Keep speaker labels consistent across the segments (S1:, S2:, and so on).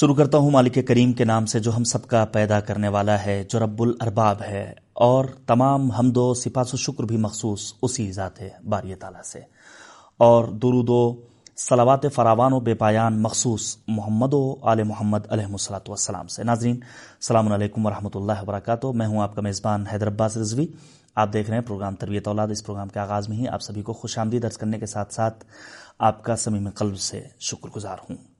S1: شروع کرتا ہوں مالک کریم کے نام سے جو ہم سب کا پیدا کرنے والا ہے، جو رب الارباب ہے۔ اور تمام حمد و سپاس و شکر بھی مخصوص اسی ذات ہے باری تعالیٰ سے۔ اور درود و صلوات فراوان و بے پایان مخصوص محمد و آل محمد علیہ السلاۃ والسلام سے۔ ناظرین، السلام علیکم ورحمۃ اللہ وبرکاتہ۔ میں ہوں آپ کا میزبان حیدر عباس رضوی۔ آپ دیکھ رہے ہیں پروگرام تربیت اولاد۔ اس پروگرام کے آغاز میں ہی آپ سبھی کو خوش آمدید۔ درج کرنے کے ساتھ ساتھ آپ کا سمیم قلب سے شکر گزار ہوں۔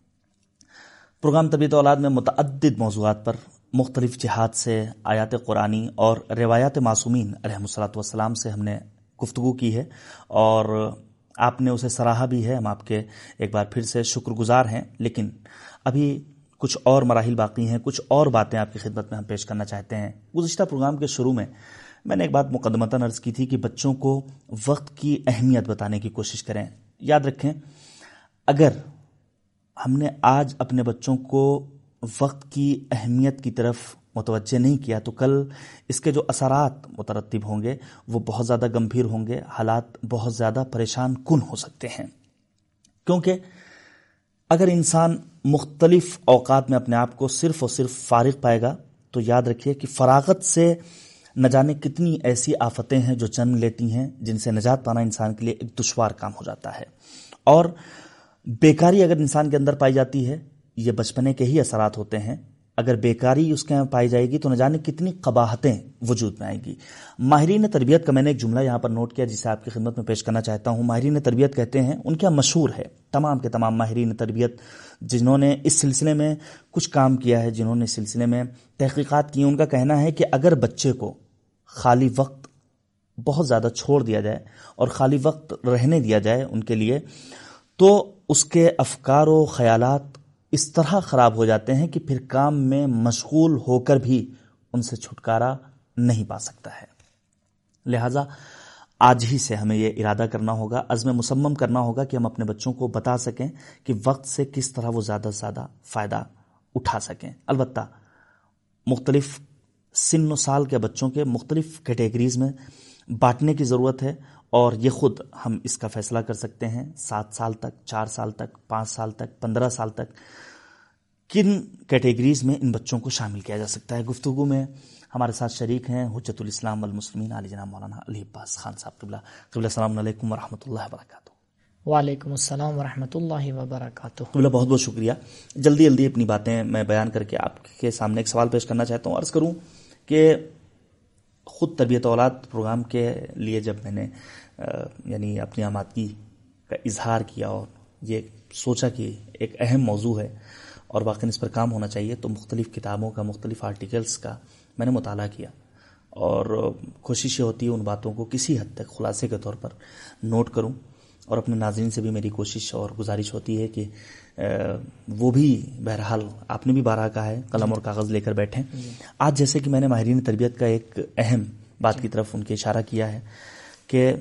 S1: پروگرام طبیعت اولاد میں متعدد موضوعات پر مختلف جہاد سے آیات قرآنی اور روایات معصومین علیہ السلاۃ والسلام سے ہم نے گفتگو کی ہے اور آپ نے اسے سراہا بھی ہے ہم آپ کے ایک بار پھر سے شکر گزار ہیں لیکن ابھی کچھ اور مراحل باقی ہیں، کچھ اور باتیں آپ کی خدمت میں ہم پیش کرنا چاہتے ہیں۔ گزشتہ پروگرام کے شروع میں میں نے ایک بات مقدمتاً عرض کی تھی کہ بچوں کو وقت کی اہمیت بتانے کی کوشش کریں۔ یاد رکھیں، اگر ہم نے آج اپنے بچوں کو وقت کی اہمیت کی طرف متوجہ نہیں کیا تو کل اس کے جو اثرات مترتب ہوں گے، وہ بہت زیادہ گمبھیر ہوں گے، حالات بہت زیادہ پریشان کن ہو سکتے ہیں۔ کیونکہ اگر انسان مختلف اوقات میں اپنے آپ کو صرف اور صرف فارغ پائے گا، تو یاد رکھیے کہ فراغت سے نہ جانے کتنی ایسی آفتیں ہیں جو جنم لیتی ہیں جن سے نجات پانا انسان کے لیے ایک دشوار کام ہو جاتا ہے۔ اور بیکاری اگر انسان کے اندر پائی جاتی ہے، یہ بچپنے کے ہی اثرات ہوتے ہیں۔ اگر بیکاری اس کے پائی جائے گی تو نہ جانے کتنی قباہتیں وجود میں آئیں گی۔ ماہرین تربیت کا میں نے ایک جملہ یہاں پر نوٹ کیا، جسے آپ کی خدمت میں پیش کرنا چاہتا ہوں۔ ماہرین تربیت کہتے ہیں، ان کا مشہور ہے؟ تمام کے تمام ماہرین تربیت جنہوں نے اس سلسلے میں کچھ کام کیا ہے، جنہوں نے اس سلسلے میں تحقیقات کی ان کا کہنا ہے کہ اگر بچے کو خالی وقت بہت زیادہ چھوڑ دیا جائے اور خالی وقت رہنے دیا جائے ان کے لیے، تو اس کے افکار و خیالات اس طرح خراب ہو جاتے ہیں کہ پھر کام میں مشغول ہو کر بھی ان سے چھٹکارا نہیں پا سکتا ہے۔ لہذا آج ہی سے ہمیں یہ ارادہ کرنا ہوگا، عزم مسمم کرنا ہوگا کہ ہم اپنے بچوں کو بتا سکیں کہ وقت سے کس طرح وہ زیادہ سے زیادہ فائدہ اٹھا سکیں۔ البتہ مختلف سن و سال کے بچوں کے مختلف کیٹیگریز میں بانٹنے کی ضرورت ہے۔ اور یہ خود ہم اس کا فیصلہ کر سکتے ہیں سات سال تک چار سال تک پانچ سال تک پندرہ سال تک کن کیٹیگریز میں ان بچوں کو شامل کیا جا سکتا ہے؟ گفتگو میں ہمارے ساتھ شریک ہیں حجت الاسلام والمسلمین علی جناب مولانا علی عباس خان صاحب قبلہ قبلہ السلام علیکم ورحمۃ اللہ وبرکاتہ۔
S2: وعلیکم السلام ورحمۃ اللہ وبرکاتہ۔
S1: قبلہ بہت بہت شکریہ۔ جلدی جلدی اپنی باتیں میں بیان کر کے آپ کے سامنے ایک سوال پیش کرنا چاہتا ہوں۔ عرض کروں کہ خود تربیت اولاد پروگرام کے لیے جب میں نے یعنی اپنی آمادگی کا اظہار کیا اور یہ سوچا کہ ایک اہم موضوع ہے اور واقعی اس پر کام ہونا چاہیے تو مختلف کتابوں کا مختلف آرٹیکلس کا میں نے مطالعہ کیا اور کوشش یہ ہوتی ہے ان باتوں کو کسی حد تک خلاصے کے طور پر نوٹ کروں اور اپنے ناظرین سے بھی میری کوشش اور گزارش ہوتی ہے کہ وہ بھی بہرحال آپ نے بھی بارہ کہا ہے قلم اور کاغذ لے کر بیٹھیں۔ آج جیسے کہ میں نے ماہرین تربیت کا ایک اہم بات کی طرف ان کے اشارہ کیا ہے کہ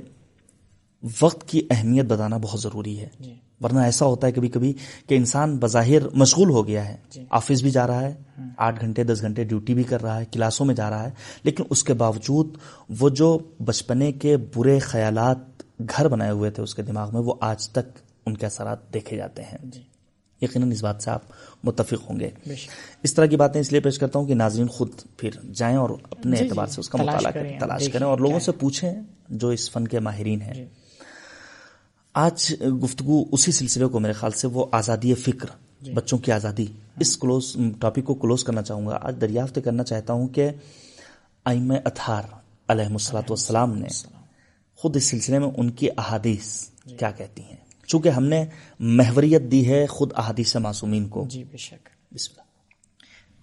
S1: وقت کی اہمیت بتانا بہت ضروری ہے۔ جی۔ ورنہ ایسا ہوتا ہے کبھی کبھی کہ انسان بظاہر مشغول ہو گیا ہے۔ جی۔ آفس بھی جا رہا ہے آٹھ گھنٹے دس گھنٹے ڈیوٹی بھی کر رہا ہے کلاسوں میں جا رہا ہے۔ لیکن اس کے باوجود وہ جو بچپنے کے برے خیالات گھر بنائے ہوئے تھے اس کے دماغ میں وہ آج تک ان کے اثرات دیکھے جاتے ہیں۔ جی۔ یقیناً اس بات سے آپ متفق ہوں گے۔ اس طرح کی باتیں اس لیے پیش کرتا ہوں کہ ناظرین خود پھر جائیں اور اپنے اعتبار سے اس کا مطالعہ کریں تلاش کریں اور لوگوں سے پوچھیں جو اس فن کے ماہرین ہیں۔ آج گفتگو اسی سلسلے کو میرے خیال سے وہ آزادی فکر جی۔ بچوں کی آزادی۔ اس کلوز ٹاپک کو کلوز کرنا چاہوں گا۔ آج دریافت کرنا چاہتا ہوں کہ آئم اتھار علیہ مسلاط والسلام نے خود اس سلسلے میں ان کی احادیث جی۔ کیا کہتی ہیں؟ چونکہ ہم نے محوریت دی ہے خود احادیث معصومین کو۔
S2: جی بے شک۔ بسم اللہ۔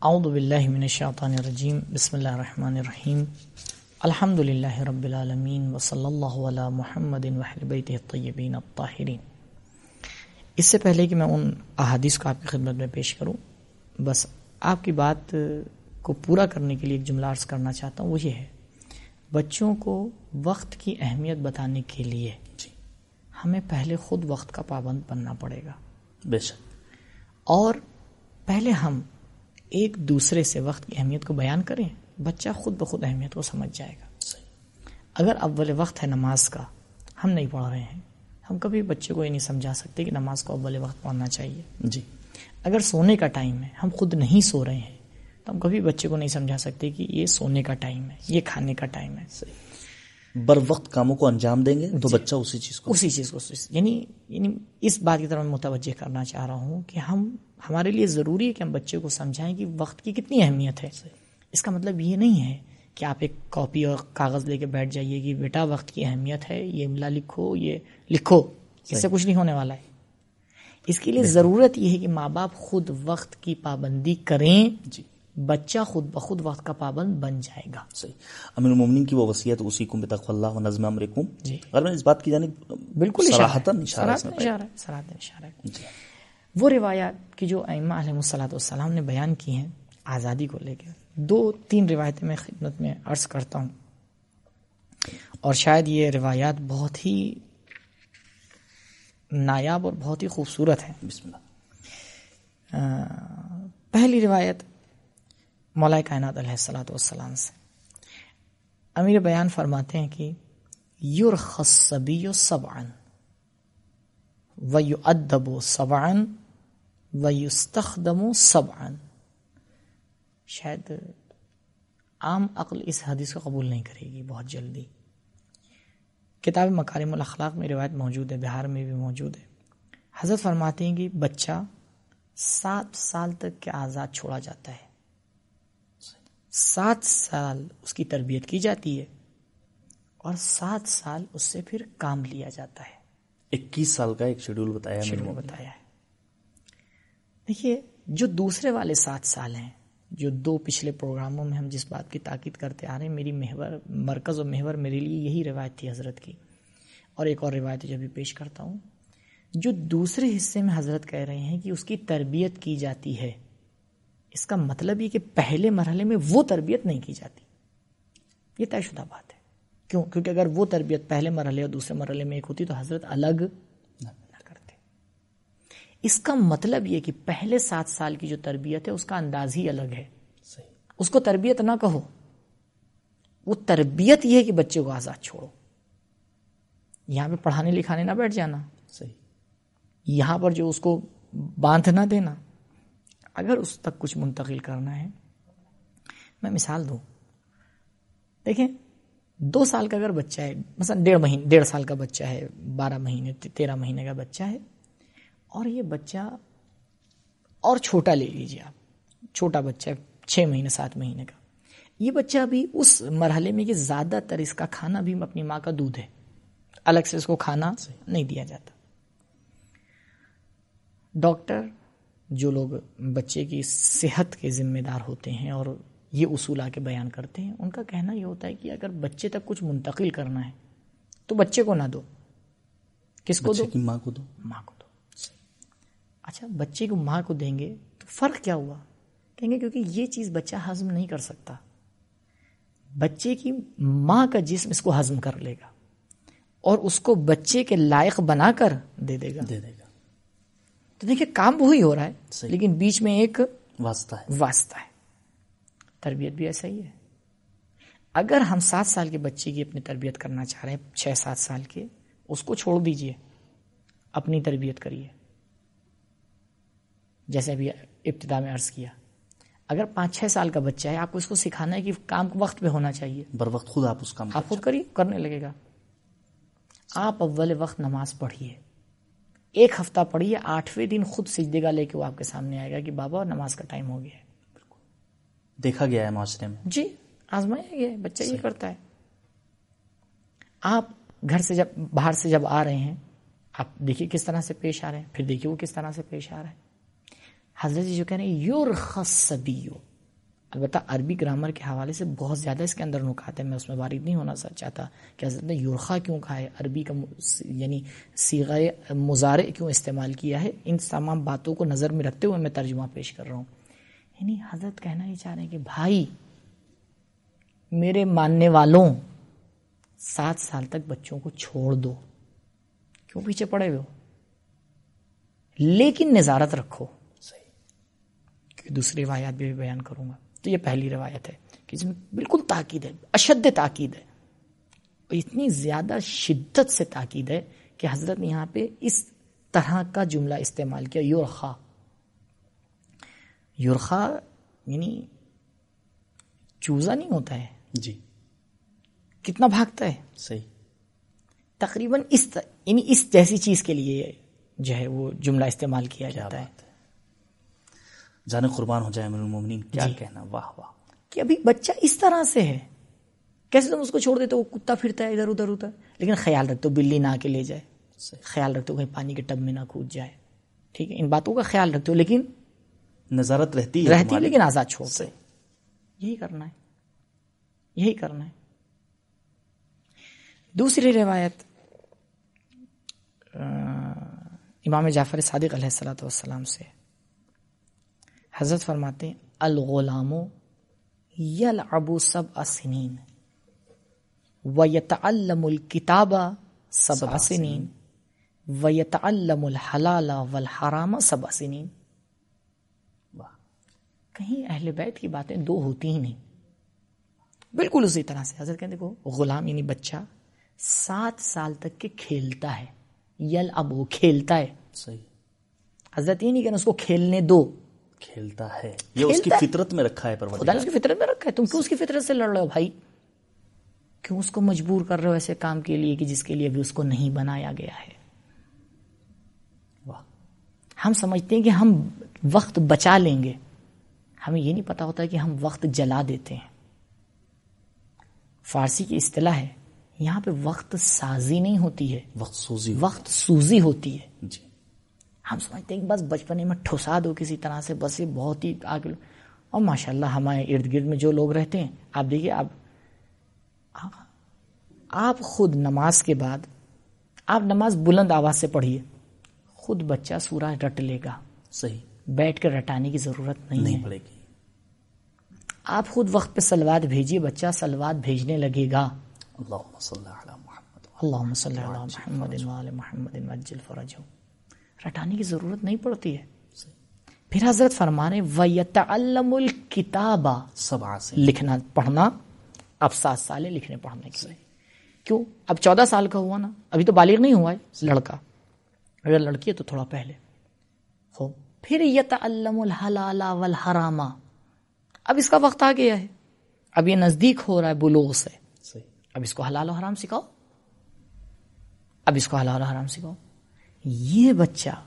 S2: اعوذ باللہ من الشیطان الرجیم۔ بسم اللہ الرحمن الرحیم۔ الحمد للہ رب العالمین وصلی اللہ علی محمد بیتہ الطیبین الطاہرین۔ اس سے پہلے کہ میں ان احادیث کو آپ کی خدمت میں پیش کروں بس آپ کی بات کو پورا کرنے کے لیے ایک جملہ عرض کرنا چاہتا ہوں وہ یہ ہے بچوں کو وقت کی اہمیت بتانے کے لیے جی ہمیں پہلے خود وقت کا پابند بننا پڑے گا۔
S1: بے شک۔
S2: اور پہلے ہم ایک دوسرے سے وقت کی اہمیت کو بیان کریں۔ بچہ خود بخود اہمیت کو سمجھ جائے گا۔ اگر اول وقت ہے نماز کا ہم نہیں پڑھ رہے ہیں۔ ہم کبھی بچے کو یہ نہیں سمجھا سکتے کہ نماز کو اول وقت پڑھنا چاہیے۔
S1: جی۔
S2: اگر سونے کا ٹائم ہے ہم خود نہیں سو رہے ہیں تو ہم کبھی بچے کو نہیں سمجھا سکتے کہ یہ سونے کا ٹائم ہے یہ کھانے کا ٹائم ہے۔
S1: بر وقت کاموں کو انجام دیں گے تو جی۔ بچہ اسی چیز کو
S2: اسی چیز کو یعنی یعنی اس بات کی طرف میں متوجہ کرنا چاہ رہا ہوں کہ ہم ہمارے لیے ضروری ہے کہ ہم بچے کو سمجھائیں کہ وقت کی کتنی اہمیت ہے۔ اس کا مطلب یہ نہیں ہے کہ آپ ایک کاپی اور کاغذ لے کے بیٹھ جائیے کہ بیٹا وقت کی اہمیت ہے یہ املا لکھو یہ لکھو اس سے کچھ نہیں ہونے والا ہے۔ اس کے لیے ضرورت یہ ہے کہ ماں باپ خود وقت کی پابندی کریں۔ جی۔ بچہ خود بخود وقت کا پابند بن جائے گا۔
S1: صحیح۔ امیر المومنین کی وہ وصیت اسی کو بتق اللہ و نظم امرکم۔ جی۔ اگر میں اس بات کی جانب
S2: بالکل اشارہ اشارہ جی۔ وہ روایات کی جو ائمہ علیہ الصلوۃ والسلام نے بیان کی ہیں آزادی کو لے کے۔ دو تین روایتیں میں خدمت میں عرض کرتا ہوں۔ اور شاید یہ روایات بہت ہی نایاب اور بہت ہی خوبصورت ہے بسم اللہ۔ پہلی روایت مولا کائنات علیہ السلاۃ والسلام سے۔ امیر بیان فرماتے ہیں کہ یور خصبی و سبعن و یو ادب و سبعن و یستخدم و سبعن شاید عام عقل اس حدیث کو قبول نہیں کرے گی بہت جلدی۔ کتاب مکارم الاخلاق میں روایت موجود ہے بہار میں بھی موجود ہے۔ حضرت فرماتے ہیں کہ بچہ سات سال تک کے آزاد چھوڑا جاتا ہے۔ سات سال اس کی تربیت کی جاتی ہے اور سات سال اس سے پھر کام لیا جاتا ہے۔
S1: اکیس سال کا ایک شیڈول بتایا
S2: شیڈول بتایا ہے۔ دیکھیے جو دوسرے والے سات سال ہیں جو دو پچھلے پروگراموں میں ہم جس بات کی تاکید کرتے آ رہے ہیں، میری محور، مرکز و محور میرے لیے یہی روایت تھی حضرت کی۔ اور ایک اور روایت جو بھی پیش کرتا ہوں۔ جو دوسرے حصے میں حضرت کہہ رہے ہیں کہ اس کی تربیت کی جاتی ہے۔ اس کا مطلب یہ کہ پہلے مرحلے میں وہ تربیت نہیں کی جاتی۔ یہ طے شدہ بات ہے۔ کیوں؟ کیونکہ اگر وہ تربیت پہلے مرحلے اور دوسرے مرحلے میں ایک ہوتی تو حضرت الگ اس کا مطلب یہ کہ پہلے سات سال کی جو تربیت ہے اس کا انداز ہی الگ ہے۔ اس کو تربیت نہ کہو۔ وہ تربیت یہ ہے کہ بچے کو آزاد چھوڑو۔ یہاں پہ پڑھانے لکھانے نہ بیٹھ جانا۔ صحیح۔ یہاں پر جو اس کو باندھ نہ دینا۔ اگر اس تک کچھ منتقل کرنا ہے میں مثال دوں۔ دیکھیں دو سال کا اگر بچہ ہے مثلا ڈیڑھ مہینے ڈیڑھ سال کا بچہ ہے بارہ مہینے تیرہ مہینے کا بچہ ہے اور یہ بچہ اور چھوٹا لے لیجیے آپ۔ چھوٹا بچہ چھ مہینے سات مہینے کا۔ یہ بچہ بھی اس مرحلے میں کہ زیادہ تر اس کا کھانا بھی اپنی ماں کا دودھ ہے۔ الگ سے اس کو کھانا نہیں دیا جاتا۔ ڈاکٹر جو لوگ بچے کی صحت کے ذمہ دار ہوتے ہیں اور یہ اصول آ کے بیان کرتے ہیں ان کا کہنا یہ ہوتا ہے کہ اگر بچے تک کچھ منتقل کرنا ہے تو بچے کو نہ دو۔ کس کو دو؟
S1: ماں کو دو۔
S2: ماں کو۔ اچھا بچے کو ماں کو دیں گے تو فرق کیا ہوا؟ کہیں گے کیونکہ یہ چیز بچہ ہضم نہیں کر سکتا۔ بچے کی ماں کا جسم اس کو ہضم کر لے گا اور اس کو بچے کے لائق بنا کر دے دے گا۔
S1: دے دے گا۔
S2: تو دیکھیں کام وہی ہو رہا ہے لیکن بیچ میں ایک
S1: واسطہ ہے۔
S2: واسطہ ہے۔ تربیت بھی ایسا ہی ہے۔ اگر ہم سات سال کے بچے کی اپنی تربیت کرنا چاہ رہے ہیں چھ سات سال کے اس کو چھوڑ دیجیے۔ اپنی تربیت کریے۔ جیسے ابھی ابتدا میں عرض کیا۔ اگر پانچ چھ سال کا بچہ ہے آپ کو اس کو سکھانا ہے کہ کام وقت پہ ہونا چاہیے۔
S1: بر وقت خود آپ اس کام
S2: آپ خود کریے کرنے لگے گا۔ آپ اول وقت نماز پڑھیے۔ ایک ہفتہ پڑھیے آٹھویں دن خود سجدے گا لے کے وہ آپ کے سامنے آئے گا کہ بابا نماز کا ٹائم ہو گیا ہے۔
S1: دیکھا گیا ہے معاشرے میں۔
S2: جی آزمایا گیا بچہ یہ کرتا ہے۔ آپ گھر سے جب باہر سے جب آ رہے ہیں آپ دیکھیے کس طرح سے پیش آ رہے ہیں پھر دیکھیے وہ کس طرح سے پیش آ رہے ہیں حضرت جی جو کہہ رہے ہیں یور خصبیو البتہ عربی گرامر کے حوالے سے بہت زیادہ اس کے اندر نکات ہے، میں اس میں وارد نہیں ہونا چاہتا کہ حضرت نے یورخا کیوں کہا ہے، عربی کا یعنی سیغۂ مظاہرے کیوں استعمال کیا ہے؟ ان تمام باتوں کو نظر میں رکھتے ہوئے میں ترجمہ پیش کر رہا ہوں۔ یعنی حضرت کہنا یہ چاہ رہے ہیں کہ بھائی، میرے ماننے والوں سات سال تک بچوں کو چھوڑ دو۔ کیوں پیچھے پڑے ہوئے ہو؟ لیکن نظارت رکھو۔ صحیح دوسری روایات بھی بیان کروں گا۔ تو یہ پہلی روایت ہے کہ جس میں بالکل تاکید ہے اشد تاکید ہے۔ اور اتنی زیادہ شدت سے تاکید ہے کہ حضرت نے یہاں پہ اس طرح کا جملہ استعمال کیا یور خواہ یورخا یعنی چوزا نہیں ہوتا ہے۔
S1: جی۔
S2: کتنا بھاگتا ہے۔
S1: صحیح۔
S2: تقریباً اس یعنی اس جیسی چیز کے لیے جو ہے وہ جملہ استعمال کیا جاتا ہے۔
S1: جانے قربان ہو جائے امیر المومنین۔ کیا
S2: جی۔
S1: کہنا؟ واہ واہ۔
S2: کہ ابھی بچہ اس طرح سے ہے کیسے تم اس کو چھوڑ دیتے وہ کتا پھرتا ہے ادھر ادھر ادھر۔ لیکن خیال رکھتے ہو بلی نہ کے لے جائے۔ خیال رکھتے ہو کہیں پانی کے ٹب میں نہ کود جائے۔ ٹھیک ہے ان باتوں کا خیال رکھتے ہو لیکن
S1: نظارت رہتی ہے
S2: رہتی ہے۔ لیکن آزاد چھوڑتے یہی کرنا ہے۔ یہی کرنا ہے۔ دوسری روایت امام جعفر صادق علیہ السلاۃ والسلام سے۔ حضرت فرماتے ہیں الغلام یل ابو سب اسنین و یتعلم الکتاب سب سنین و یتعلم الحلال والحرام سب سنین۔ کہیں اہل بیت کی باتیں دو ہوتی ہی نہیں۔ بالکل اسی طرح سے۔ حضرت کہتے دیکھو غلام یعنی بچہ سات سال تک کے کھیلتا ہے یل اب وہ کھیلتا ہے۔
S1: صحیح۔
S2: حضرت یہ نہیں کہنا اس کو کھیلنے دو۔
S1: کھیلتا ہے۔ یہ اس کی۔ فطرت میں رکھا ہے
S2: خدا
S1: پروردگار
S2: نے اس کی فطرت میں رکھا ہے۔ تم کیوں اس کی فطرت سے لڑ رہے ہو بھائی؟ کیوں اس کو مجبور کر رہے ہو ایسے کام کے لیے کہ جس کے لیے ابھی اس کو نہیں بنایا گیا ہے؟
S1: واہ۔
S2: ہم سمجھتے ہیں کہ ہم وقت بچا لیں گے۔ ہمیں یہ نہیں پتا ہوتا کہ ہم وقت جلا دیتے ہیں۔ فارسی کی اصطلاح ہے یہاں پہ وقت سازی نہیں ہوتی ہے۔
S1: وقت سوزی
S2: وقت سوزی ہوتی ہے۔
S1: جی۔
S2: ہم سمجھتے ہیں کہ بس بچپنے میں ٹھسا دو کسی طرح سے بس یہ بہت ہی آگے اور ماشاء اللہ ہمارے ارد گرد میں جو لوگ رہتے ہیں آپ دیکھیے آپ آپ خود نماز کے بعد آپ نماز بلند آواز سے پڑھیے۔ خود بچہ سورہ رٹ لے گا۔
S1: صحیح۔
S2: بیٹھ کر رٹانے کی ضرورت نہیں,
S1: نہیں
S2: ہے
S1: پڑے گی۔
S2: آپ خود وقت پہ سلوات بھیجیے بچہ سلوات بھیجنے لگے گا۔
S1: اللہم صلی علی محمد
S2: اللہم صلی علی محمد. وآل محمد وجل فرجہ۔ رٹانے کی ضرورت نہیں پڑتی ہے۔ پھر حضرت فرمانے وَيَتَعَلَّمُ الْكِتَابَ۔
S1: سبع سے۔
S2: لکھنا پڑھنا اب سات سال ہے لکھنے پڑھنے کے کیوں؟ اب چودہ سال کا ہوا نا۔ ابھی تو بالغ نہیں ہوا ہے لڑکا۔ اگر لڑکی ہے تو تھوڑا پہلے۔ ہو۔ پھر یتعلم الحلال والحرام۔ اب اس کا وقت آ گیا ہے۔ اب یہ نزدیک ہو رہا ہے بلوغ سے۔ اب اس کو حلال و حرام سکھاؤ۔ اب اس کو حلال و حرام سکھاؤ۔ یہ بچہ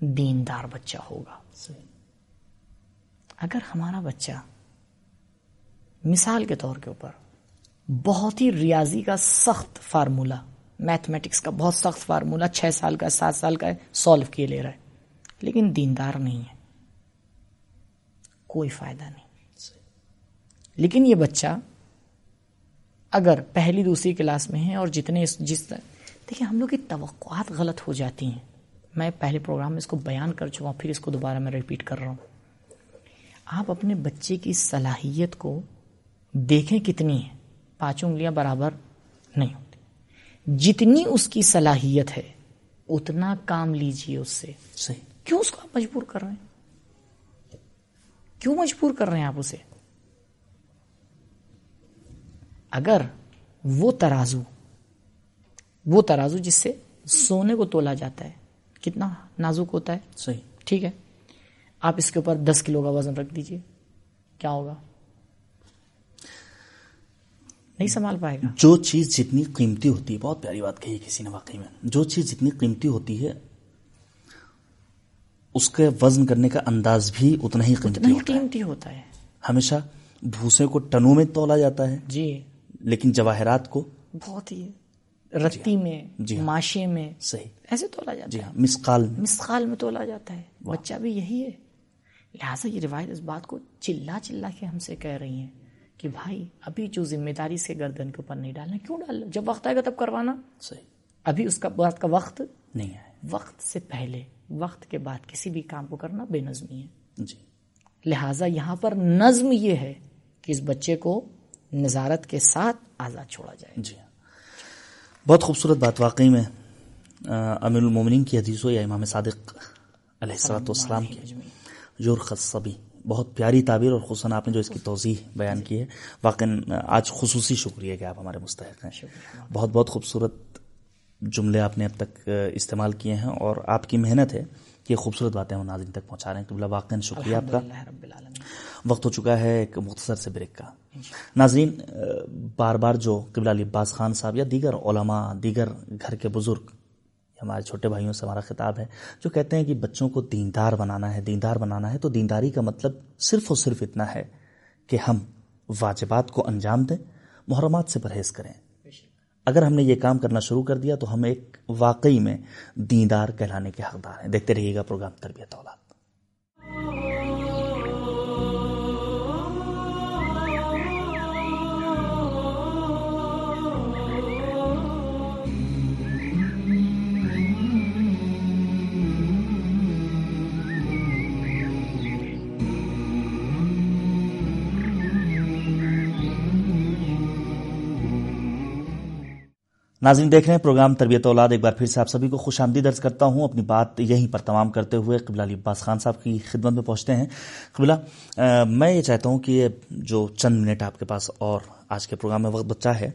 S2: دیندار بچہ ہوگا۔
S1: صحیح
S2: اگر ہمارا بچہ مثال کے طور کے اوپر بہت ہی ریاضی کا سخت فارمولا میتھمیٹکس کا بہت سخت فارمولا، چھ سال کا، سات سال کا سالو کیے لے رہا ہے، لیکن دیندار نہیں ہے۔ کوئی فائدہ نہیں۔ لیکن یہ بچہ اگر پہلی دوسری کلاس میں ہے اور جتنے جس دیکھیں ہم لوگ کی توقعات غلط ہو جاتی ہیں۔ میں پہلے پروگرام میں اس کو بیان کر چکا ہوں پھر اس کو دوبارہ میں ریپیٹ کر رہا ہوں۔ آپ اپنے بچے کی صلاحیت کو دیکھیں کتنی ہے۔ پانچ انگلیاں برابر نہیں ہوتی۔ جتنی اس کی صلاحیت ہے اتنا کام لیجیے اس سے۔
S1: صحیح۔
S2: کیوں اس کو آپ مجبور کر رہے ہیں؟ کیوں مجبور کر رہے ہیں آپ اسے؟ اگر وہ ترازو وہ ترازو جس سے سونے کو تولا جاتا ہے۔ کتنا نازک ہوتا ہے۔
S1: صحیح۔
S2: ٹھیک ہے۔ آپ اس کے اوپر دس کلو کا وزن رکھ دیجیے۔ کیا ہوگا؟ نہیں سنبھال پائے گا۔
S1: جو چیز جتنی قیمتی ہوتی ہے بہت پیاری بات کہی ہے کسی نے واقعی میں۔ جو چیز جتنی قیمتی ہوتی ہے اس کے وزن کرنے کا انداز بھی اتنا ہی قیمتی
S2: نہیں
S1: ہوتا ہے۔
S2: قیمتی ہوتا ہے۔
S1: ہمیشہ بھوسے کو ٹنوں میں تولا جاتا ہے
S2: جی۔
S1: لیکن جواہرات کو
S2: بہت ہی رتی میں
S1: جی ہاں۔
S2: ماشے میں۔
S1: صحیح۔
S2: ایسے تولا جاتا
S1: جی
S2: ہے
S1: ہاں مسقال۔ میں
S2: مسخال میں تولا جاتا ہے۔ بچہ بھی یہی ہے۔ لہٰذا یہ روایت اس بات کو چلا چلا کے ہم سے کہہ رہی ہیں کہ بھائی ابھی جو ذمہ داری سے گردن کے اوپر نہیں ڈالنا کیوں ڈالنا جب وقت آئے گا تب کروانا۔
S1: صحیح۔
S2: ابھی اس کا بات کا وقت
S1: نہیں ہے
S2: وقت سے پہلے وقت کے بعد کسی بھی کام کو کرنا بے نظمی ہے۔
S1: جی۔
S2: لہٰذا یہاں پر نظم یہ ہے کہ اس بچے کو نظارت کے ساتھ آزاد چھوڑا جائے۔
S1: جی ہاں۔ بہت خوبصورت بات واقعی میں امیر المومنین کی حدیث ہو یا امام صادق علیہ السلاۃ والسلام کی۔ یورخ الصبی بہت پیاری تعبیر اور خصوصاً آپ نے جو اس کی توضیح بیان کی ہے۔ واقعا آج خصوصی شکریہ کہ آپ ہمارے مستحق ہیں۔ بہت بہت خوبصورت جملے آپ نے اب تک استعمال کیے ہیں اور آپ کی محنت ہے۔ یہ خوبصورت باتیں ہم ناظرین تک پہنچا رہے ہیں. قبلہ واقع شکریہ آپ کا.
S2: رب العالمین.
S1: وقت ہو چکا ہے ایک مختصر سے بریک کا. ناظرین بار بار جو قبلہ علی عباس خان صاحب یا دیگر علماء دیگر گھر کے بزرگ ہمارے چھوٹے بھائیوں سے ہمارا خطاب ہے جو کہتے ہیں کہ بچوں کو دیندار بنانا ہے دیندار بنانا ہے تو دینداری کا مطلب صرف اور صرف اتنا ہے کہ ہم واجبات کو انجام دیں محرمات سے پرہیز کریں۔ اگر ہم نے یہ کام کرنا شروع کر دیا تو ہم ایک واقعی میں دیندار کہلانے کے حقدار ہیں۔ دیکھتے رہیے گا پروگرام تربیت اولاد ناظرین دیکھ رہے ہیں پروگرام تربیت اولاد، ایک بار پھر سے آپ سبھی کو خوش آمدید درج کرتا ہوں۔ اپنی بات یہیں پر تمام کرتے ہوئے قبلہ علی عباس خان صاحب کی خدمت میں پہنچتے ہیں۔ قبلہ میں یہ چاہتا ہوں کہ جو چند منٹ آپ کے پاس اور آج کے پروگرام میں وقت بچا ہے،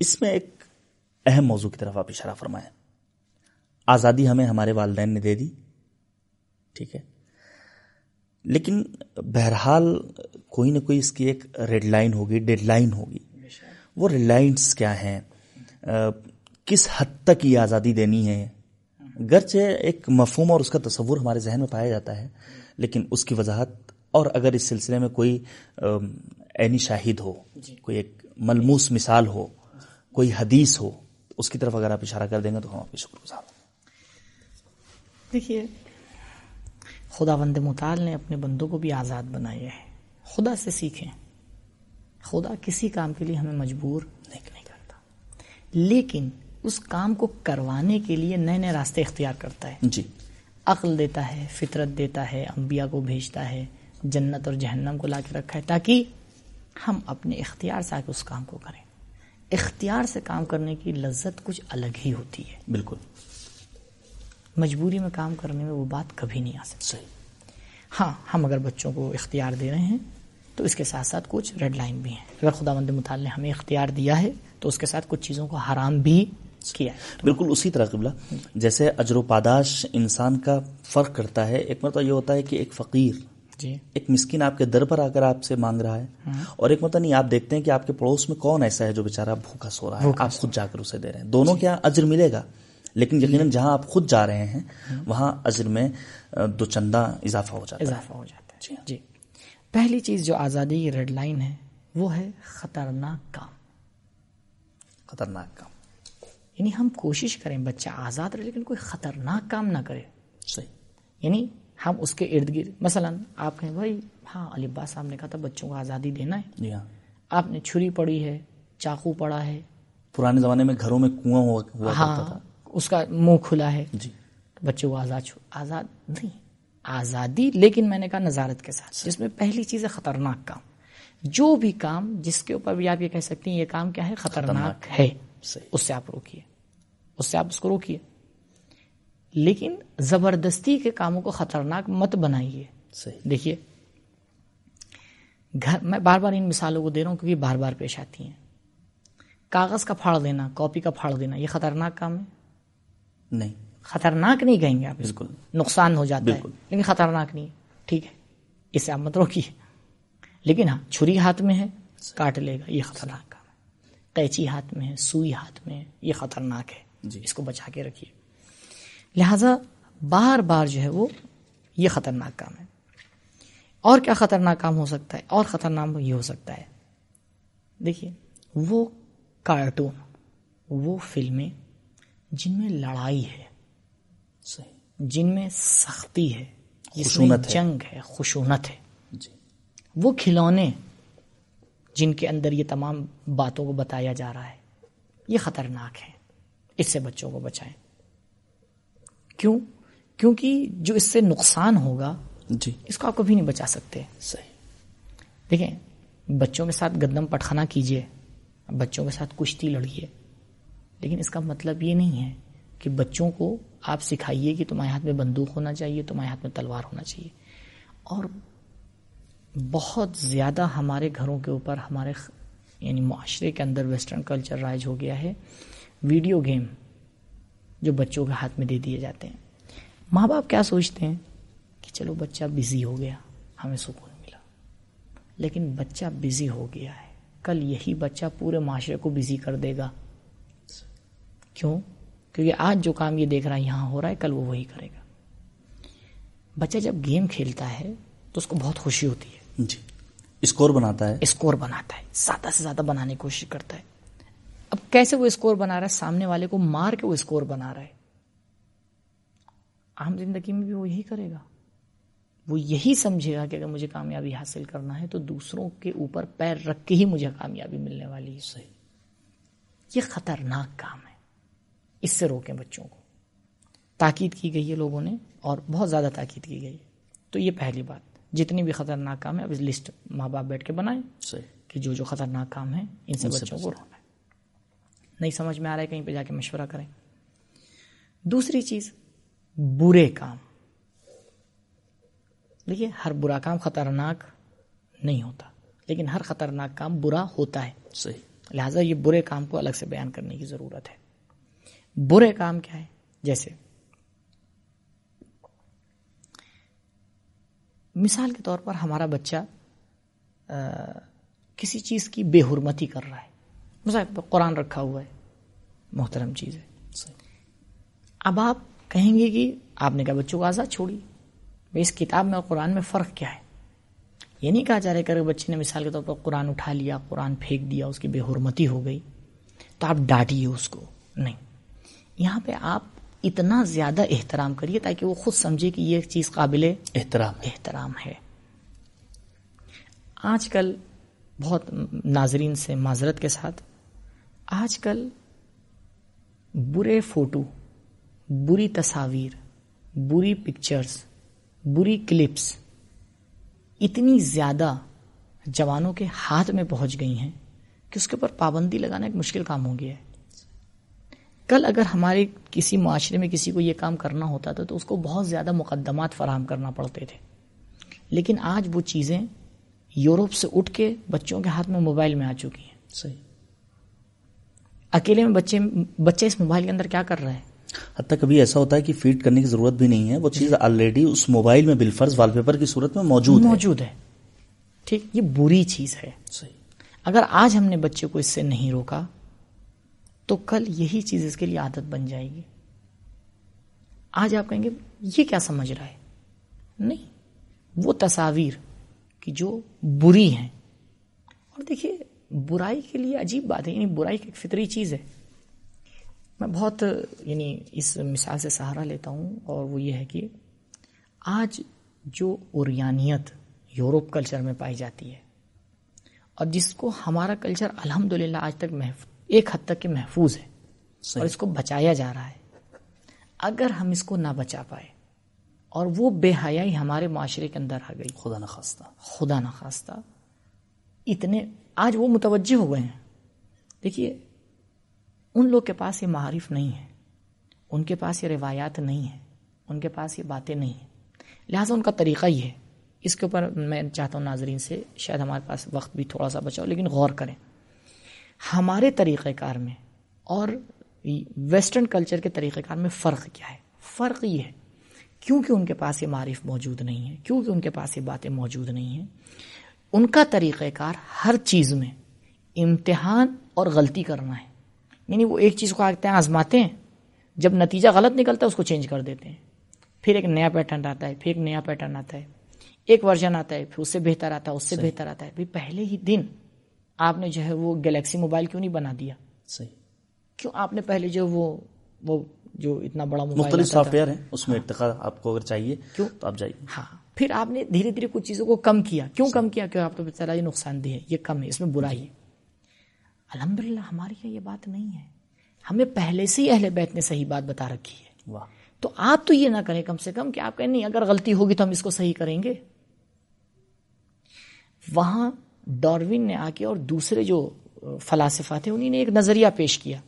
S1: اس میں ایک اہم موضوع کی طرف آپ اشارہ فرمائیں۔ آزادی ہمیں ہمارے والدین نے دے دی، ٹھیک ہے۔ لیکن بہرحال کوئی نہ کوئی اس کی ایک ریڈ لائن ہوگی، ڈیڈ لائن ہوگی۔ وہ ریڈ لائنس کیا ہیں؟ کس حد تک یہ آزادی دینی ہے؟ گرچہ ایک مفہوم اور اس کا تصور ہمارے ذہن میں پایا جاتا ہے لیکن اس کی وضاحت اور اگر اس سلسلے میں کوئی عینی شاہد ہو جی۔ کوئی ایک ملموس مثال ہو کوئی حدیث ہو اس کی طرف اگر آپ اشارہ کر دیں گے تو ہم آپ کے شکر گزار
S2: دیکھیے خدا بند مطال نے اپنے بندوں کو بھی آزاد بنایا ہے۔ خدا سے سیکھیں۔ خدا کسی کام کے لیے ہمیں مجبور نہیں لیکن اس کام کو کروانے کے لیے نئے نئے راستے اختیار کرتا ہے۔
S1: جی۔
S2: عقل دیتا ہے فطرت دیتا ہے انبیاء کو بھیجتا ہے جنت اور جہنم کو لا کے رکھا ہے تاکہ ہم اپنے اختیار سے آ کے اس کام کو کریں۔ اختیار سے کام کرنے کی لذت کچھ الگ ہی ہوتی ہے۔
S1: بالکل۔
S2: مجبوری میں کام کرنے میں وہ بات کبھی نہیں آ سکتی۔ ہاں ہم اگر بچوں کو اختیار دے رہے ہیں تو اس کے ساتھ ساتھ کچھ ریڈ لائن بھی ہیں۔ اگر خدا مند مطالع نے ہمیں اختیار دیا ہے تو اس کے ساتھ کچھ چیزوں کو حرام بھی کیا
S1: بالکل اسی طرح قبلہ جیسے اجر و پاداش انسان کا فرق کرتا ہے ایک مرتبہ یہ ہوتا ہے کہ ایک فقیر
S2: جی.
S1: ایک مسکین آپ کے در پر آ کر آپ سے مانگ رہا ہے
S2: ہاں۔
S1: اور ایک مرتبہ نہیں آپ دیکھتے ہیں کہ آپ کے پڑوس میں کون ایسا ہے جو بےچارا بھوکا سو رہا ہے آپ خود جا کر اسے دے رہے ہیں۔ دونوں کیا اجر ملے گا لیکن یقیناً جہاں آپ خود جا رہے ہیں وہاں اجر میں دو چندہ اضافہ ہو جاتا
S2: ہے۔ اضافہ ہو جاتا ہے۔ جی. پہلی چیز جو آزادی کی ریڈ لائن ہے وہ ہے خطرناک کام۔
S1: خطرناک کام۔
S2: یعنی ہم کوشش کریں بچہ آزاد رہے لیکن کوئی خطرناک کام نہ کرے۔
S1: صحیح۔
S2: یعنی ہم اس کے ارد گرد مثلا آپ کہیں بھائی ہاں علی عباس صاحب نے کہا تھا بچوں کو آزادی دینا ہے۔
S1: جی ہاں۔
S2: آپ نے چھری پڑی ہے چاقو پڑا ہے۔
S1: پرانے زمانے میں گھروں میں کنواں ہوا
S2: ہاں
S1: کرتا تھا۔
S2: اس کا منہ کھلا ہے۔
S1: جی۔
S2: بچے کو آزاد چھو آزاد نہیں آزادی لیکن میں نے کہا نظارت کے ساتھ جس میں پہلی چیز ہے خطرناک کام۔ جو بھی کام جس کے اوپر بھی آپ یہ کہہ سکتے ہیں یہ کام کیا ہے؟ خطرناک ہے۔ اس سے آپ روکیے۔ اس سے آپ اس کو روکیے۔ لیکن زبردستی کے کاموں کو خطرناک مت بنائیے۔ دیکھیے گھر میں بار بار ان مثالوں کو دے رہا ہوں کیونکہ بار بار پیش آتی ہیں۔ کاغذ کا پھاڑ دینا کاپی کا پھاڑ دینا یہ خطرناک کام ہے؟
S1: نہیں۔
S2: خطرناک نہیں کہیں گے آپ
S1: بالکل۔
S2: نقصان ہو جاتا ہے۔ لیکن خطرناک نہیں۔ ٹھیک ہے اسے آپ مت روکیے۔ لیکن ہاں چھری ہاتھ میں ہے کاٹ لے گا یہ خطرناک قیچی ہاتھ میں ہے سوئی ہاتھ میں ہے یہ خطرناک ہے۔
S1: جی۔
S2: اس کو بچا کے رکھیے۔ لہذا بار بار جو ہے وہ یہ خطرناک کام ہے۔ اور کیا خطرناک کام ہو سکتا ہے؟ اور خطرناک یہ ہو سکتا ہے۔ دیکھیے وہ کارٹون وہ فلمیں جن میں لڑائی ہے جن میں سختی ہے جس میں جنگ ہے خشونت ہے۔
S1: جی۔
S2: وہ کھلونے جن کے اندر یہ تمام باتوں کو بتایا جا رہا ہے۔ یہ خطرناک ہے۔ اس سے بچوں کو بچائیں۔ کیوں؟ کیونکہ جو اس سے نقصان ہوگا
S1: جی۔
S2: اس کو آپ کبھی نہیں بچا سکتے۔
S1: صحیح۔
S2: دیکھیں بچوں کے ساتھ گدم پٹخانا کیجیے بچوں کے ساتھ کشتی لڑیے۔ لیکن اس کا مطلب یہ نہیں ہے کہ بچوں کو آپ سکھائیے کہ تمہارے ہاتھ میں بندوق ہونا چاہیے تمہارے ہاتھ میں تلوار ہونا چاہیے۔ اور بہت زیادہ ہمارے گھروں کے اوپر، ہمارے یعنی معاشرے کے اندر ویسٹرن کلچر رائج ہو گیا ہے۔ ویڈیو گیم جو بچوں کے ہاتھ میں دے دیے جاتے ہیں۔ ماں باپ کیا سوچتے ہیں؟ کہ چلو بچہ بزی ہو گیا، ہمیں سکون ملا۔ لیکن بچہ بزی ہو گیا ہے۔ کل یہی بچہ پورے معاشرے کو بزی کر دے گا۔ کیوں؟ کیونکہ آج جو کام یہ دیکھ رہا ہے، یہاں ہو رہا ہے، کل وہ وہی کرے گا۔ بچہ جب گیم کھیلتا ہے تو اس کو بہت خوشی ہوتی ہے۔
S1: جی اسکور بناتا ہے۔
S2: اسکور بناتا ہے۔ زیادہ سے زیادہ بنانے کی کوشش کرتا ہے۔ اب کیسے وہ اسکور بنا رہا ہے؟ سامنے والے کو مار کے وہ اسکور بنا رہا ہے۔ عام زندگی میں بھی وہ یہی کرے گا۔ وہ یہی سمجھے گا کہ اگر مجھے کامیابی حاصل کرنا ہے تو دوسروں کے اوپر پیر رکھ کے ہی مجھے کامیابی ملنے والی ہے۔ صحیح۔ یہ خطرناک کام ہے۔ اس سے روکیں بچوں کو۔ تاکید کی گئی ہے لوگوں نے اور بہت زیادہ تاکید کی گئی تو یہ پہلی بات۔ جتنی بھی خطرناک کام ہے اب اس لسٹ ماں باپ بیٹھ کے بنائیں کہ جو جو خطرناک کام ہے ان سے بچوں کو روکنا ہے نہیں سمجھ میں آ رہا ہے کہیں پہ جا کے مشورہ کریں۔ دوسری چیز برے کام۔ دیکھیے ہر برا کام خطرناک نہیں ہوتا لیکن ہر خطرناک کام برا ہوتا ہے۔ صحیح۔ لہٰذا یہ برے کام کو الگ سے بیان کرنے کی ضرورت ہے۔ برے کام کیا ہے؟ جیسے مثال کے طور پر ہمارا بچہ کسی چیز کی بے حرمتی کر رہا ہے۔ مثال قرآن رکھا ہوا ہے۔ محترم چیز ہے۔ اب آپ کہیں گے کہ آپ نے کہا بچوں کو آزاد چھوڑی۔ اس کتاب میں اور قرآن میں فرق کیا ہے؟ یہ نہیں کہا جا رہا کہ بچے نے مثال کے طور پر قرآن اٹھا لیا قرآن پھینک دیا اس کی بے حرمتی ہو گئی تو آپ ڈانٹیے اس کو۔ نہیں۔ یہاں پہ آپ اتنا زیادہ احترام کریے تاکہ وہ خود سمجھے کہ یہ چیز قابل احترام احترام ہے۔ آج کل بہت ناظرین سے معذرت کے ساتھ آج کل برے فوٹو بری تصاویر بری پکچرز بری کلپس اتنی زیادہ جوانوں کے ہاتھ میں پہنچ گئی ہیں کہ اس کے اوپر پابندی لگانا ایک مشکل کام ہو گیا ہے۔ کل اگر ہمارے کسی معاشرے میں کسی کو یہ کام کرنا ہوتا تھا تو اس کو بہت زیادہ مقدمات فراہم کرنا پڑتے تھے۔ لیکن آج وہ چیزیں یورپ سے اٹھ کے بچوں کے ہاتھ میں موبائل میں آ چکی ہیں۔ صحیح۔ اکیلے میں بچے بچے اس موبائل کے اندر کیا کر رہے ہیں؟
S1: حتیٰ کبھی ایسا ہوتا ہے کہ فیڈ کرنے کی ضرورت بھی نہیں ہے وہ چیز آلریڈی اس موبائل میں بالفرض وال پیپر کی صورت میں موجود
S2: موجود ہے۔ ٹھیک یہ بری چیز ہے۔ صحیح۔ اگر آج ہم نے بچے کو اس سے نہیں روکا تو کل یہی چیز اس کے لیے عادت بن جائے گی۔ آج آپ کہیں گے، یہ کیا سمجھ رہا ہے؟ نہیں، وہ تصاویر کہ جو بری ہیں۔ اور دیکھیے، برائی کے لیے عجیب بات ہے یعنی برائی کی فطری چیز ہے۔ میں بہت یعنی اس مثال سے سہارا لیتا ہوں، اور وہ یہ ہے کہ آج جو اوریانیت یورپ کلچر میں پائی جاتی ہے، اور جس کو ہمارا کلچر الحمدللہ آج تک محفوظ ایک حد تک محفوظ ہے اور اس کو بچایا جا رہا ہے۔ اگر ہم اس کو نہ بچا پائے اور وہ بے حیائی ہمارے معاشرے کے اندر آ گئی۔
S1: خدا نخواستہ۔
S2: خدا نخواستہ۔ اتنے آج وہ متوجہ ہو گئے ہیں۔ دیکھیے ان لوگ کے پاس یہ معارف نہیں ہے۔ ان کے پاس یہ روایات نہیں ہیں۔ ان کے پاس یہ باتیں نہیں ہیں۔ لہٰذا ان کا طریقہ ہی ہے۔ اس کے اوپر میں چاہتا ہوں ناظرین سے شاید ہمارے پاس وقت بھی تھوڑا سا بچاؤ لیکن غور کریں۔ ہمارے طریقہ کار میں اور ویسٹرن کلچر کے طریقہ کار میں فرق کیا ہے؟ فرق یہ ہے کیونکہ ان کے پاس یہ معرف موجود نہیں ہے کیونکہ ان کے پاس یہ باتیں موجود نہیں ہیں ان کا طریقہ کار ہر چیز میں امتحان اور غلطی کرنا ہے۔ یعنی وہ ایک چیز کو آتے ہیں آزماتے ہیں جب نتیجہ غلط نکلتا ہے اس کو چینج کر دیتے ہیں۔ پھر ایک نیا پیٹرن آتا ہے پھر ایک نیا پیٹرن آتا ہے ایک ورژن آتا ہے پھر اس سے بہتر آتا ہے اس سے بہتر آتا ہے۔ پہلے ہی دن آپ نے جو ہے وہ گلیکسی موبائل کیوں نہیں بنا دیا؟ صحیح۔ کیوں آپ نے پہلے جو وہ وہ جو اتنا بڑا موبائل
S1: مختلف سافٹ ویئر ہیں اس میں ارتقا آپ کو اگر چاہیے کیوں؟ تو آپ جائیے۔
S2: ہاں۔ پھر آپ نے دھیرے دھیرے کچھ چیزوں کو کم کیا۔ کیوں کم کیا؟ کہ آپ تو بچہ یہ نقصان دہ ہے یہ کم ہے اس میں برائی ہے۔ الحمد للہ ہماری یہ بات نہیں ہے۔ ہمیں پہلے سے ہی اہل بیت نے صحیح بات بتا رکھی ہے۔ واہ۔ تو آپ تو یہ نہ کریں کم سے کم کہ آپ کہیں نہیں اگر غلطی ہوگی تو ہم اس کو صحیح کریں گے۔ وہاں ڈاروین نے آ کے اور دوسرے جو فلاسفہ تھے انہیں نے ایک نظریہ پیش کیا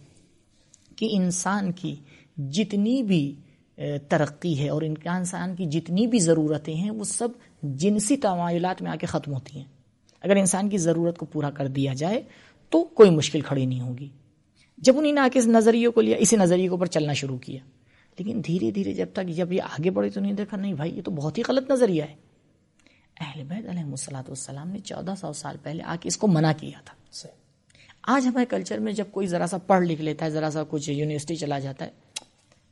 S2: کہ انسان کی جتنی بھی ترقی ہے اور انسان کی جتنی بھی ضرورتیں ہیں، وہ سب جنسی تمایلات میں آ کے ختم ہوتی ہیں۔ اگر انسان کی ضرورت کو پورا کر دیا جائے تو کوئی مشکل کھڑی نہیں ہوگی۔ جب انہیں نے آ کے اس نظریے کو لیا، اسی نظریے کے اوپر چلنا شروع کیا۔ لیکن دھیرے دھیرے جب تک جب یہ آگے بڑھے تو نہیں دیکھا، نہیں بھائی، یہ تو بہت ہی غلط نظریہ ہے۔ اہل بیت علیہ السلاۃ والسلام نے چودہ سو سال پہلے آ کے اس کو منع کیا تھا۔ آج ہمارے کلچر میں جب کوئی ذرا سا پڑھ لکھ لیتا ہے ذرا سا کچھ یونیورسٹی چلا جاتا ہے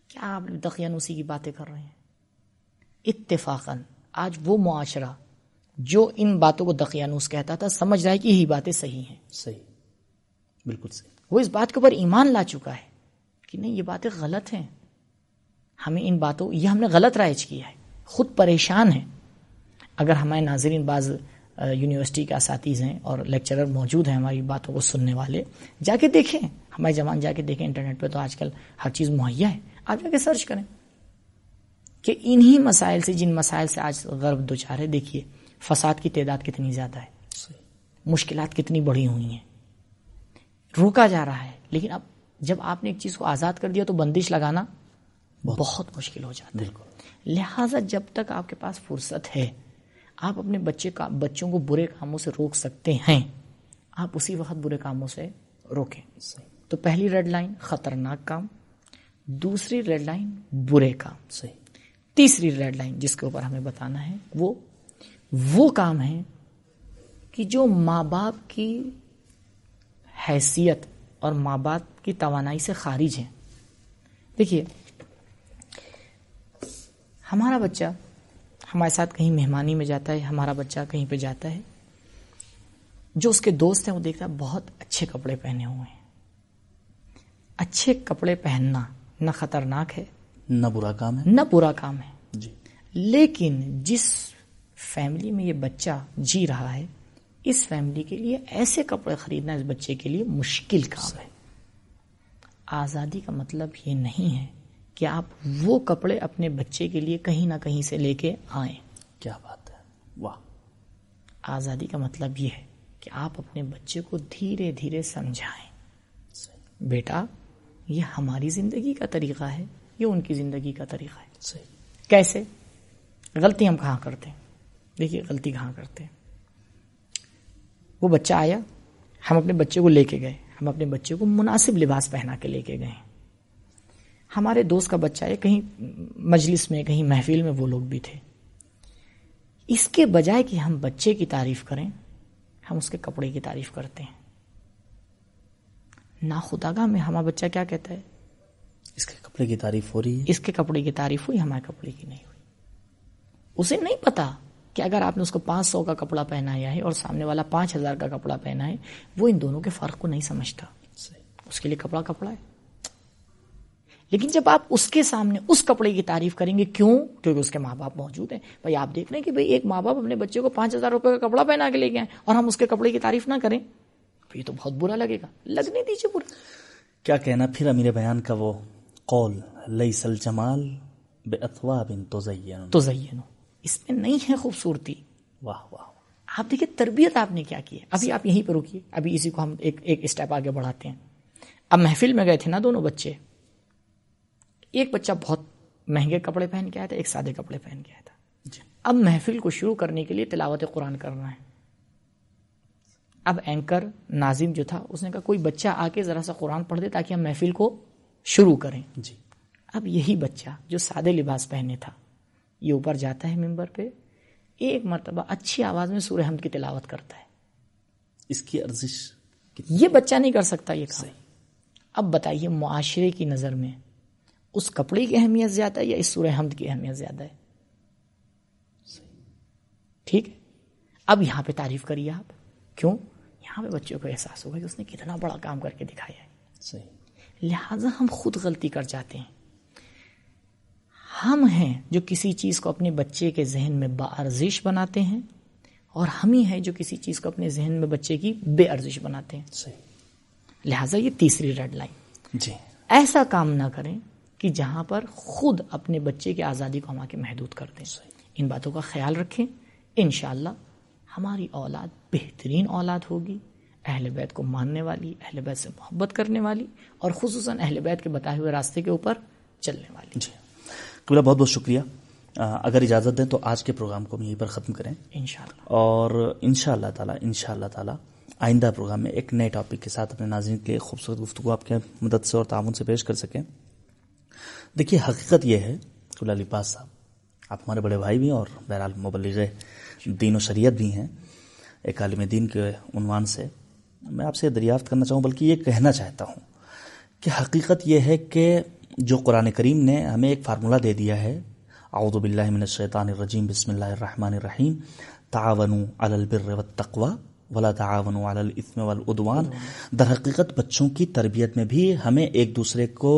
S2: کیا آپ دقیانوسی کی باتیں کر رہے ہیں؟ اتفاقاً آج وہ معاشرہ جو ان باتوں کو دقیانوس کہتا تھا سمجھ رہا ہے کہ یہی باتیں صحیح ہیں۔
S1: صحیح۔ بالکل صحیح۔
S2: وہ اس بات کے اوپر ایمان لا چکا ہے کہ نہیں یہ باتیں غلط ہیں۔ ہمیں ان باتوں یہ ہم نے غلط رائج کیا ہے۔ خود پریشان ہے اگر ہمارے ناظرین بعض یونیورسٹی کے اساتذ ہیں اور لیکچرر موجود ہیں ہماری باتوں کو سننے والے جا کے دیکھیں۔ ہمارے جوان جا کے دیکھیں انٹرنیٹ پہ تو آج کل ہر چیز مہیا ہے۔ آپ جا کے سرچ کریں کہ انہی مسائل سے جن مسائل سے آج غرب دو چار ہے دیکھیے فساد کی تعداد کتنی زیادہ ہے۔ مشکلات کتنی بڑی ہوئی ہیں۔ روکا جا رہا ہے۔ لیکن اب جب آپ نے ایک چیز کو آزاد کر دیا تو بندش لگانا بہت مشکل ہو جاتا ہے۔ لہذا جب تک آپ کے پاس فرصت ہے آپ اپنے بچے کا بچوں کو برے کاموں سے روک سکتے ہیں۔ آپ اسی وقت برے کاموں سے روکیں۔ تو پہلی ریڈ لائن، خطرناک کام۔ دوسری ریڈ لائن، برے کام۔
S1: صحیح
S2: تیسری ریڈ لائن، جس کے اوپر ہمیں بتانا ہے، وہ وہ کام ہے کہ جو ماں باپ کی حیثیت اور ماں باپ کی توانائی سے خارج ہیں۔ دیکھیے، ہمارا بچہ ہمارے ساتھ کہیں مہمانی میں جاتا ہے ہمارا بچہ کہیں پہ جاتا ہے۔ جو اس کے دوست ہیں وہ دیکھتا ہے بہت اچھے کپڑے پہنے ہوئے ہیں۔ اچھے کپڑے پہننا نہ خطرناک ہے
S1: نہ برا کام ہے۔
S2: نہ برا کام ہے۔
S1: جی۔
S2: لیکن جس فیملی میں یہ بچہ جی رہا ہے اس فیملی کے لیے ایسے کپڑے خریدنا اس بچے کے لیے مشکل کام ہے۔ آزادی کا مطلب یہ نہیں ہے کہ آپ وہ کپڑے اپنے بچے کے لیے کہیں نہ کہیں سے لے کے آئیں۔
S1: کیا بات ہے؟ واہ۔
S2: آزادی کا مطلب یہ ہے کہ آپ اپنے بچے کو دھیرے دھیرے سمجھائیں۔ بیٹا یہ ہماری زندگی کا طریقہ ہے یہ ان کی زندگی کا طریقہ ہے۔
S1: صحیح۔
S2: کیسے؟ غلطی ہم کہاں کرتے ہیں؟ دیکھیے غلطی کہاں کرتے ہیں۔ وہ بچہ آیا ہم اپنے بچے کو لے کے گئے ہم اپنے بچے کو مناسب لباس پہنا کے لے کے گئے۔ ہمارے دوست کا بچہ ہے کہیں مجلس میں کہیں محفل میں وہ لوگ بھی تھے۔ اس کے بجائے کہ ہم بچے کی تعریف کریں ہم اس کے کپڑے کی تعریف کرتے ہیں۔ نا خدا میں ہمارا بچہ کیا کہتا ہے؟
S1: اس کے کپڑے کی تعریف ہو رہی ہے۔
S2: اس کے کپڑے کی تعریف ہوئی ہمارے کپڑے کی نہیں ہوئی۔ اسے نہیں پتا کہ اگر آپ نے اس کو پانچ سو کا کپڑا پہنایا ہے اور سامنے والا پانچ ہزار کا کپڑا پہنا ہے وہ ان دونوں کے فرق کو نہیں سمجھتا۔ اس کے لیے کپڑا کپڑا ہے۔ لیکن جب آپ اس کے سامنے اس کپڑے کی تعریف کریں گے کیوں؟ کیونکہ اس کے ماں باپ موجود ہیں۔ بھائی آپ دیکھ رہے ہیں کہ بھائی ایک ماں باپ اپنے بچے کو پانچ ہزار روپے کا کپڑا پہنا کے لے گئے اور ہم اس کے کپڑے کی تعریف نہ کریں۔ تو یہ تو بہت برا لگے گا۔ لگنے دیجیے برا۔
S1: کیا کہنا؟ پھر امیر بیان کا وہ قول لئی سل جمال بے اتوا بن
S2: تو اس میں نہیں ہے خوبصورتی۔
S1: واہ واہ۔
S2: آپ دیکھیے تربیت آپ نے کیا کی ہے؟ ابھی آپ یہیں پہ روکیے ابھی اسی کو ہم ایک ایک اسٹیپ آگے بڑھاتے ہیں۔ اب محفل میں گئے تھے نا دونوں بچے۔ ایک بچہ بہت مہنگے کپڑے پہن کے آیا تھا ایک سادے کپڑے پہن کے آیا تھا۔ جی۔ اب محفل کو شروع کرنے کے لیے تلاوت قرآن کرنا ہے۔ اب اینکر ناظم جو تھا اس نے کہا کوئی بچہ آ کے ذرا سا قرآن پڑھ دے تاکہ ہم محفل کو شروع کریں۔
S1: جی۔
S2: اب یہی بچہ جو سادے لباس پہنے تھا یہ اوپر جاتا ہے ممبر پہ ایک مرتبہ اچھی آواز میں سورہ حمد کی تلاوت کرتا ہے۔
S1: اس کی ارزش
S2: یہ بچہ نہیں کر سکتا یہ کام۔ اب بتائیے معاشرے کی نظر میں اس کپڑے کی اہمیت زیادہ ہے یا اس سورہ حمد کی اہمیت زیادہ ہے؟ ٹھیک ہے۔ اب یہاں پہ تعریف کریے آپ۔ کیوں؟ یہاں پہ بچوں کو احساس ہوگا کہ اس نے کتنا بڑا کام کر کے دکھایا ہے۔
S1: صحیح۔
S2: لہذا ہم خود غلطی کر جاتے ہیں۔ ہم ہیں جو کسی چیز کو اپنے بچے کے ذہن میں با ارزش بناتے ہیں اور ہم ہی ہیں جو کسی چیز کو اپنے ذہن میں بچے کی بے ارزش بناتے ہیں۔
S1: صحیح۔
S2: لہٰذا یہ تیسری ریڈ لائن۔
S1: جی۔
S2: ایسا کام نہ کریں کہ جہاں پر خود اپنے بچے کی آزادی کو ہم آ کے محدود کر دیں۔ ان باتوں کا خیال رکھیں۔ انشاءاللہ ہماری اولاد بہترین اولاد ہوگی اہل بیت کو ماننے والی اہل بیت سے محبت کرنے والی اور خصوصاً اہل بیت کے بتائے ہوئے راستے کے اوپر چلنے والی۔
S1: جی۔ قبلہ بہت بہت شکریہ۔ اگر اجازت دیں تو آج کے پروگرام کو ہم یہیں پر ختم کریں۔
S2: انشاءاللہ۔
S1: اور ان شاء اللہ تعالیٰ ان شاء اللہ تعالیٰ آئندہ پروگرام میں ایک نئے ٹاپک کے ساتھ اپنے ناظرین کے خوبصورت گفتگو آپ کے مدد سے اور تعاون سے پیش کر سکیں۔ دیکھیے، حقیقت یہ ہے قبلہ لباس صاحب، آپ ہمارے بڑے بھائی بھی ہیں اور بہرحال مبلغ دین و شریعت بھی ہیں، ایک عالم دین کے عنوان سے۔ میں آپ سے دریافت کرنا چاہوں، بلکہ یہ کہنا چاہتا ہوں کہ حقیقت یہ ہے کہ جو قرآن کریم نے ہمیں ایک فارمولہ دے دیا ہے، اعوذ باللہ من الشیطان الرجیم، بسم اللہ الرحمن الرحیم، تعاونوا علی البر والتقوی ولا تعاونوا علی الاثم والعدوان۔ در حقیقت بچوں کی تربیت میں بھی ہمیں ایک دوسرے کو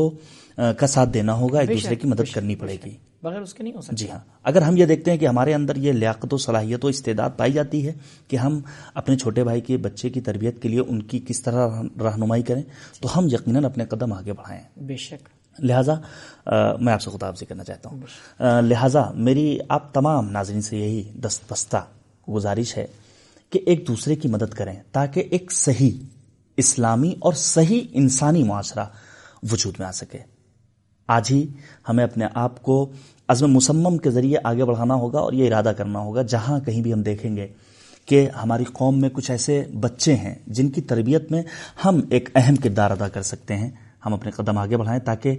S1: کا ساتھ دینا ہوگا ایک دوسرے کی مدد کرنی پڑے گی۔
S2: بغیر اس کے نہیں ہو سکتا۔
S1: جی ہاں۔ اگر ہم یہ دیکھتے ہیں کہ ہمارے اندر یہ لیاقت و صلاحیت و استعداد پائی جاتی ہے کہ ہم اپنے چھوٹے بھائی کے بچے کی تربیت کے لیے ان کی کس طرح رہنمائی کریں تو ہم یقیناً اپنے قدم آگے بڑھائیں۔
S2: بے شک۔
S1: لہٰذا میں آپ سے خطاب سے کرنا چاہتا ہوں۔ لہٰذا میری آپ تمام ناظرین سے یہی دست بستہ گزارش ہے کہ ایک دوسرے کی مدد کریں تاکہ ایک صحیح اسلامی اور صحیح انسانی معاشرہ وجود میں آ سکے۔ آج ہی ہمیں اپنے آپ کو عزم مسمم کے ذریعے آگے بڑھانا ہوگا اور یہ ارادہ کرنا ہوگا جہاں کہیں بھی ہم دیکھیں گے کہ ہماری قوم میں کچھ ایسے بچے ہیں جن کی تربیت میں ہم ایک اہم کردار ادا کر سکتے ہیں۔ ہم اپنے قدم آگے بڑھائیں تاکہ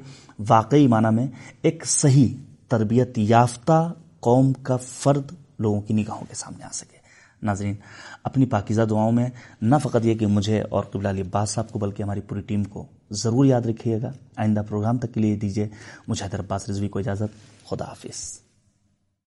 S1: واقعی معنی میں ایک صحیح تربیت یافتہ قوم کا فرد لوگوں کی نگاہوں کے سامنے آ سکے۔ ناظرین، اپنی پاکیزہ دعاؤں میں نہ فقط یہ کہ مجھے اور قبلہ علی عباس صاحب کو بلکہ ہماری پوری ٹیم کو ضرور یاد رکھیے گا۔ آئندہ پروگرام تک کے لیے دیجیے مجھے حیدر عباس رضوی کو اجازت۔ خدا حافظ۔